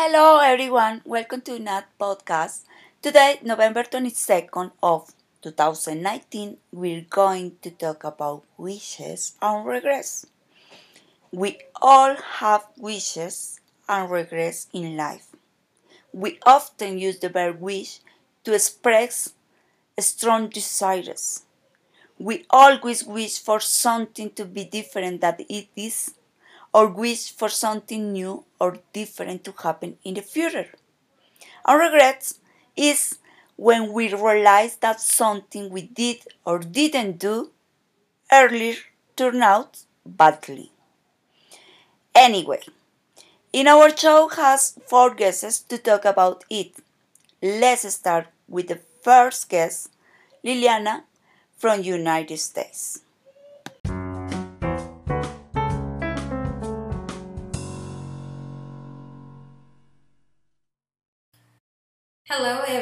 Hello everyone, welcome to Nat Podcast. Today, November 22nd of 2019, we're going to talk about wishes and regrets. We all have wishes and regrets in life. We often use the verb wish to express strong desires. We always wish for something to be different than it is, or wish for something new or different to happen in the future. And regrets is when we realize that something we did or didn't do earlier turned out badly. Anyway, in our show has four guests to talk about it. Let's start with the first guest, Liliana from United States.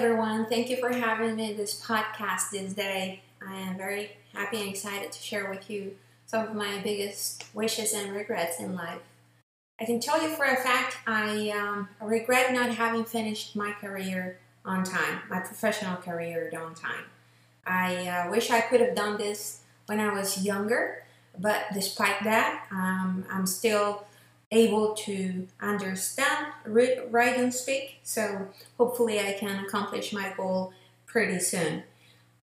Everyone. Thank you for having me this podcast this day. I am very happy and excited to share with you some of my biggest wishes and regrets in life. I can tell you for a fact I um, regret not having finished my career on time, my professional career on time. I uh, wish I could have done this when I was younger, but despite that, um, I'm still able to understand, read, write, and speak. So hopefully, I can accomplish my goal pretty soon.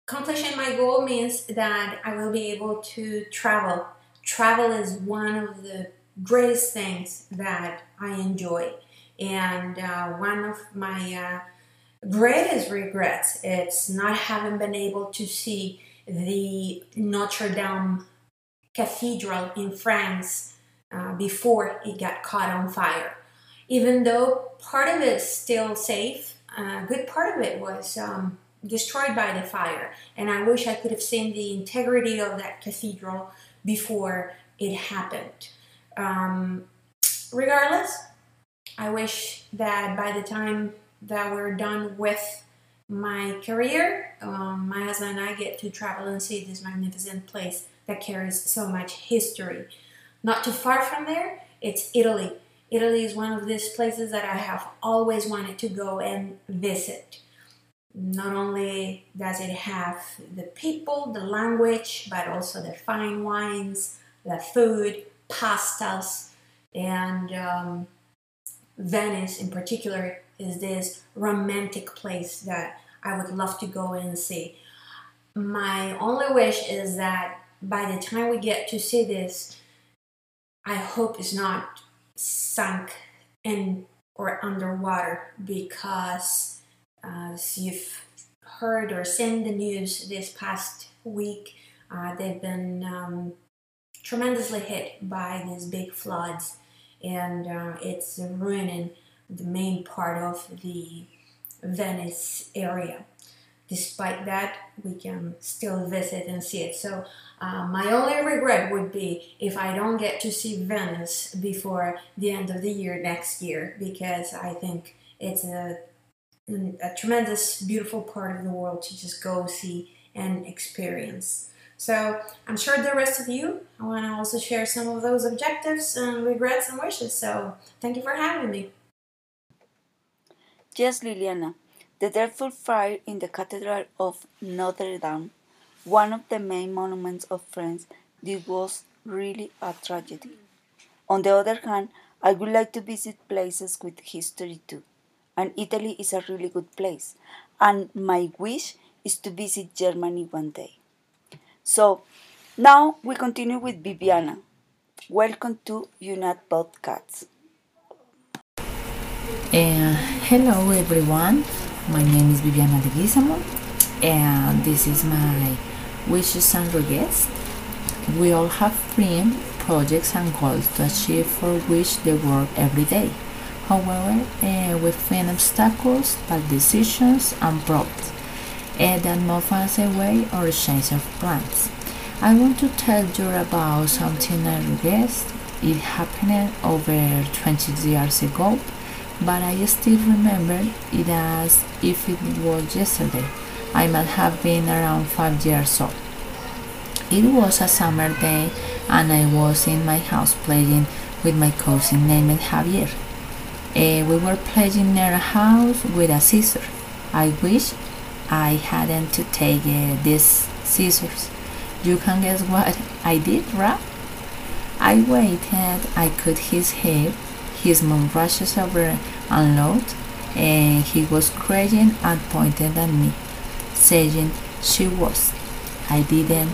Accomplishing my goal means that I will be able to travel. Travel is one of the greatest things that I enjoy, and uh, one of my uh, greatest regrets it's not having been able to see the Notre Dame Cathedral in France uh, before it got caught on fire. Even though part of it is still safe, a uh, good part of it was um, destroyed by the fire. And I wish I could have seen the integrity of that cathedral before it happened. Um, regardless, I wish that by the time that we're done with my career, um, my husband and I get to travel and see this magnificent place that carries so much history. Not too far from there, it's Italy. Italy is one of these places that I have always wanted to go and visit. Not only does it have the people, the language, but also the fine wines, the food, pastas, and um, Venice in particular is this romantic place that I would love to go and see. My only wish is that by the time we get to see this, I hope it's not sunk in or underwater because uh, as you've heard or seen the news this past week, uh, they've been um, tremendously hit by these big floods and uh, it's ruining the main part of the Venice area despite that, we can still visit and see it. So, uh, my only regret would be if I don't get to see Venice before the end of the year next year, because I think it's a, a tremendous, beautiful part of the world to just go see and experience. So, I'm sure the rest of you I want to also share some of those objectives and regrets and wishes. So, thank you for having me. Yes, Liliana. The dreadful fire in the Cathedral of Notre Dame, one of the main monuments of France, this was really a tragedy. On the other hand, I would like to visit places with history too, and Italy is a really good place, and my wish is to visit Germany one day. So, now we continue with Viviana. Welcome to Unat Podcasts. Uh, hello everyone. My name is Viviana Leguizamo, and this is my wishes and regrets. We all have dreams, projects, and goals to achieve for which they work every day. However, uh, we face obstacles, bad decisions, and problems uh, that move us away or change our plans. I want to tell you about something I regret. It happened over 20 years ago but I still remember it as if it was yesterday. I might have been around five years old. It was a summer day, and I was in my house playing with my cousin named Javier. Uh, we were playing near a house with a scissor. I wish I hadn't to take uh, these scissors. You can guess what I did, right? I waited. I cut his hair. His mom rushes over and loud, and he was crying and pointed at me, saying she was. I didn't,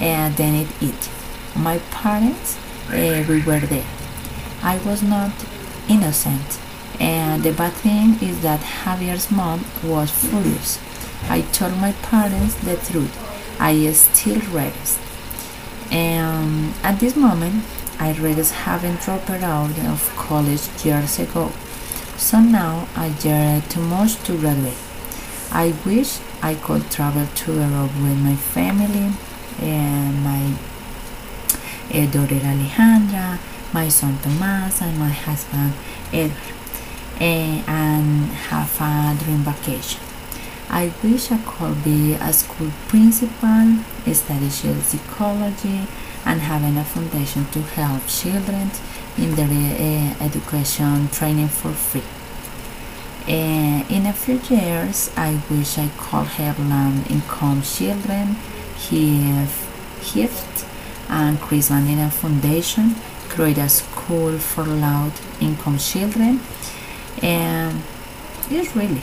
and then it it. My parents, uh, we were there. I was not innocent, and the bad thing is that Javier's mom was furious. I told my parents the truth. I still regress. And at this moment, I regress having dropped out of college years ago. So now I dare too much to graduate. I wish I could travel to Europe with my family and my uh, daughter Alejandra, my son Tomas, and my husband Edward, uh, and have a dream vacation. I wish I could be a school principal, study psychology, and having a foundation to help children in their uh, education training for free. Uh, in a few years, I wish I could help low-income children, give gifts, and create in a foundation, create a school for low-income children, and it's really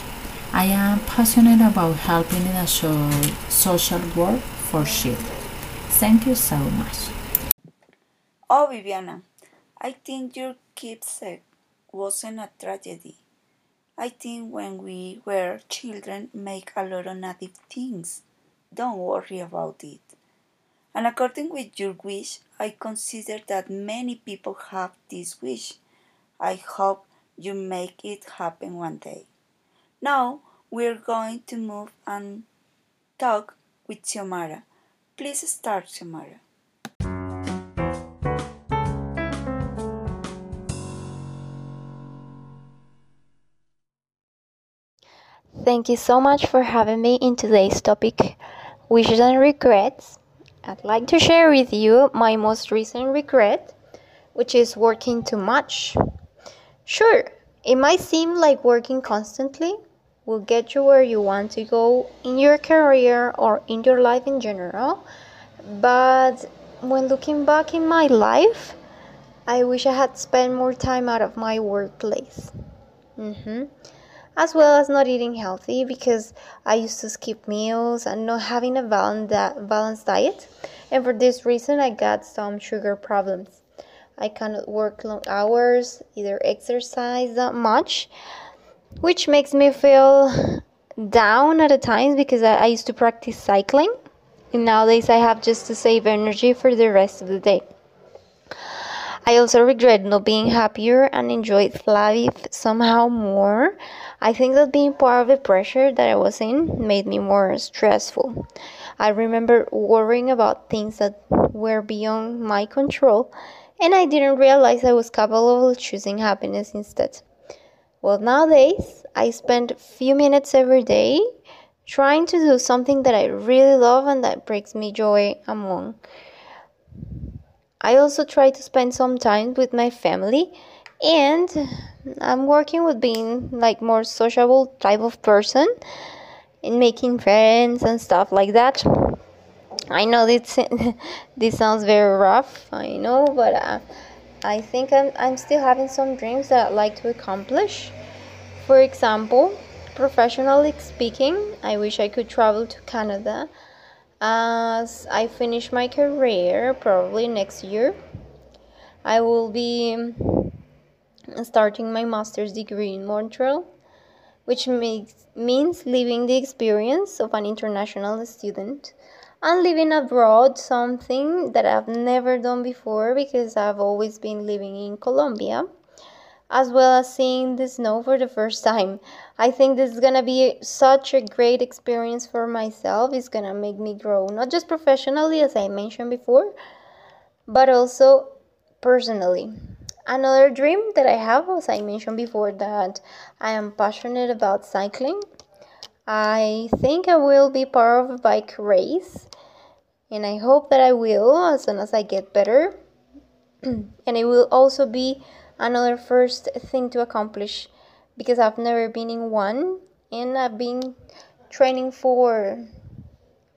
I am passionate about helping in a social work for children. Thank you so much. Oh, Viviana, I think your keepsake uh, wasn't a tragedy. I think when we were children make a lot of native things. Don't worry about it. And according with your wish, I consider that many people have this wish. I hope you make it happen one day. Now we're going to move and talk with Xiomara. Please start, Xiomara. Thank you so much for having me in today's topic, wishes and regrets. I'd like to share with you my most recent regret, which is working too much. Sure, it might seem like working constantly will get you where you want to go in your career or in your life in general, but when looking back in my life, I wish I had spent more time out of my workplace. Mm-hmm. As well as not eating healthy because I used to skip meals and not having a balanced diet. And for this reason, I got some sugar problems. I cannot work long hours, either exercise that much, which makes me feel down at times because I, I used to practice cycling. And nowadays I have just to save energy for the rest of the day. I also regret not being happier and enjoyed life somehow more. I think that being part of the pressure that I was in made me more stressful. I remember worrying about things that were beyond my control and I didn't realize I was capable of choosing happiness instead. Well, nowadays, I spend a few minutes every day trying to do something that I really love and that brings me joy among. I also try to spend some time with my family and I'm working with being like more sociable type of person and making friends and stuff like that. I know this this sounds very rough. I know, but uh, I think I'm I'm still having some dreams that I'd like to accomplish. For example, professionally speaking, I wish I could travel to Canada as I finish my career probably next year. I will be starting my master's degree in Montreal, which makes, means living the experience of an international student and living abroad something that I've never done before because I've always been living in Colombia as well as seeing the snow for the first time. I think this is gonna be such a great experience for myself. It's gonna make me grow, not just professionally, as I mentioned before, but also personally. Another dream that I have, as I mentioned before, that I am passionate about cycling. I think I will be part of a bike race and I hope that I will as soon as I get better. and it will also be another first thing to accomplish because I've never been in one and I've been training for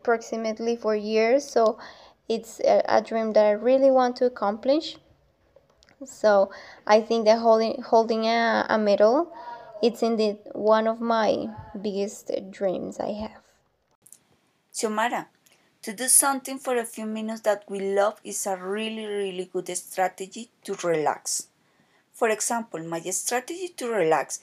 approximately four years so it's a, a dream that I really want to accomplish so I think that holding holding a, a medal it's indeed one of my biggest dreams I have. Xiomara, to do something for a few minutes that we love is a really, really good strategy to relax. For example, my strategy to relax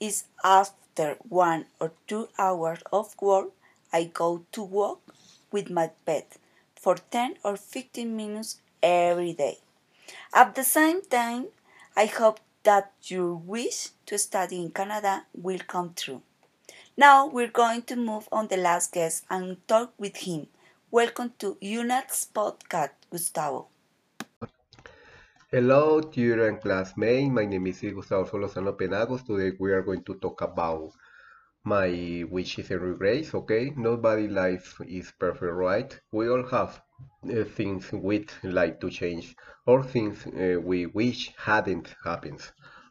is after one or two hours of work, I go to walk with my pet for 10 or 15 minutes every day. At the same time, I hope that your wish to study in Canada will come true. Now we're going to move on the last guest and talk with him. Welcome to UNAT's podcast, Gustavo. Hello, dear and classmates. My name is Gustavo Solozano Penagos. Today we are going to talk about my wishes and regrets. Okay, nobody life is perfect, right? We all have uh, things we'd like to change or things uh, we wish hadn't happened.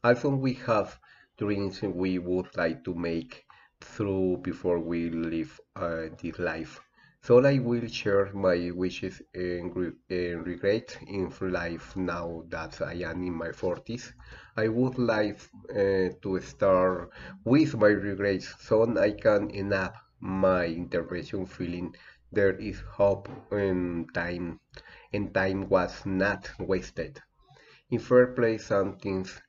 Also, we have dreams we would like to make through before we live uh, this life. So I will share my wishes and, re and regret in life now that I am in my 40s. I would like uh, to start with my regrets so I can end up my intervention feeling there is hope and time and time was not wasted. In first place, some things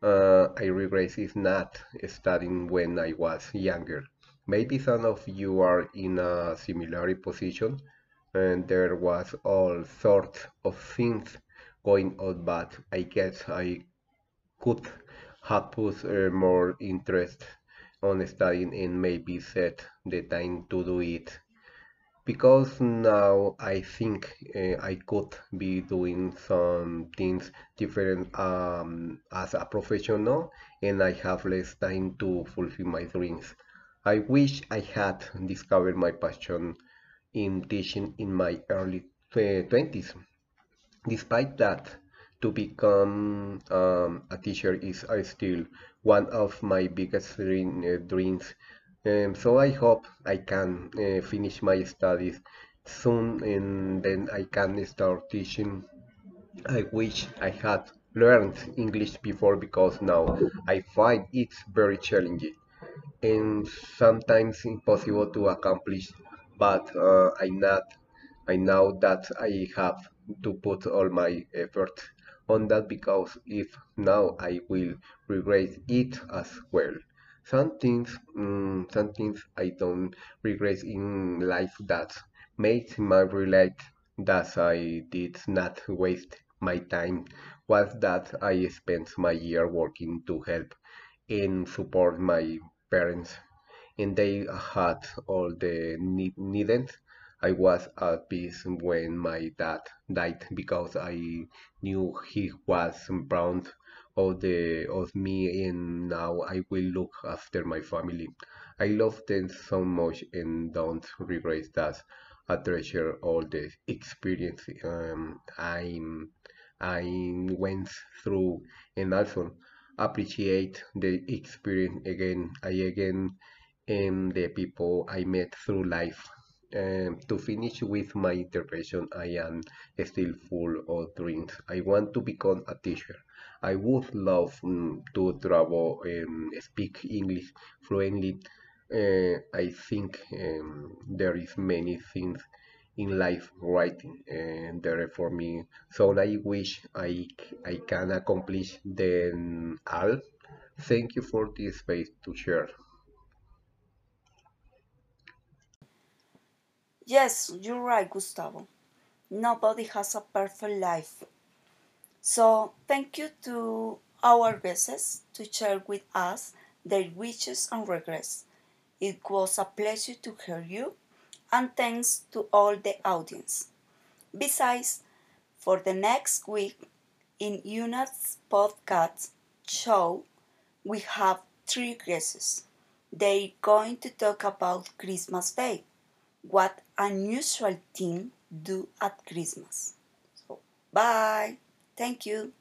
uh, I regret is not studying when I was younger. Maybe some of you are in a similar position and there was all sorts of things going on, but I guess I could have put uh, more interest on studying and maybe set the time to do it because now I think uh, I could be doing some things different um, as a professional and I have less time to fulfill my dreams. I wish I had discovered my passion in teaching in my early 20s. Despite that, to become um, a teacher is uh, still one of my biggest uh, dreams um, so I hope I can uh, finish my studies soon and then I can start teaching. I wish I had learned English before because now I find it very challenging and sometimes impossible to accomplish but uh, I not I know that I have to put all my effort on that because if now I will regret it as well. Some things, mm, some things I don't regret in life that made me realize that I did not waste my time was that I spent my year working to help and support my parents and they had all the need needed. I was at peace when my dad died because I knew he was proud of the of me and now I will look after my family. I love them so much and don't regret that. I treasure all the experience um, I'm I went through and also appreciate the experience again I again and the people I met through life. Um, to finish with my intervention, I am still full of dreams. I want to become a teacher. I would love um, to travel and speak English fluently. Uh, I think um, there is many things in life writing and there for me. So I wish I, I can accomplish them all. Thank you for this space to share. Yes, you're right, Gustavo. Nobody has a perfect life. So, thank you to our guests to share with us their wishes and regrets. It was a pleasure to hear you, and thanks to all the audience. Besides, for the next week in UNAT's podcast show, we have three guests. They're going to talk about Christmas Day what unusual thing do at Christmas. So, bye. Thank you.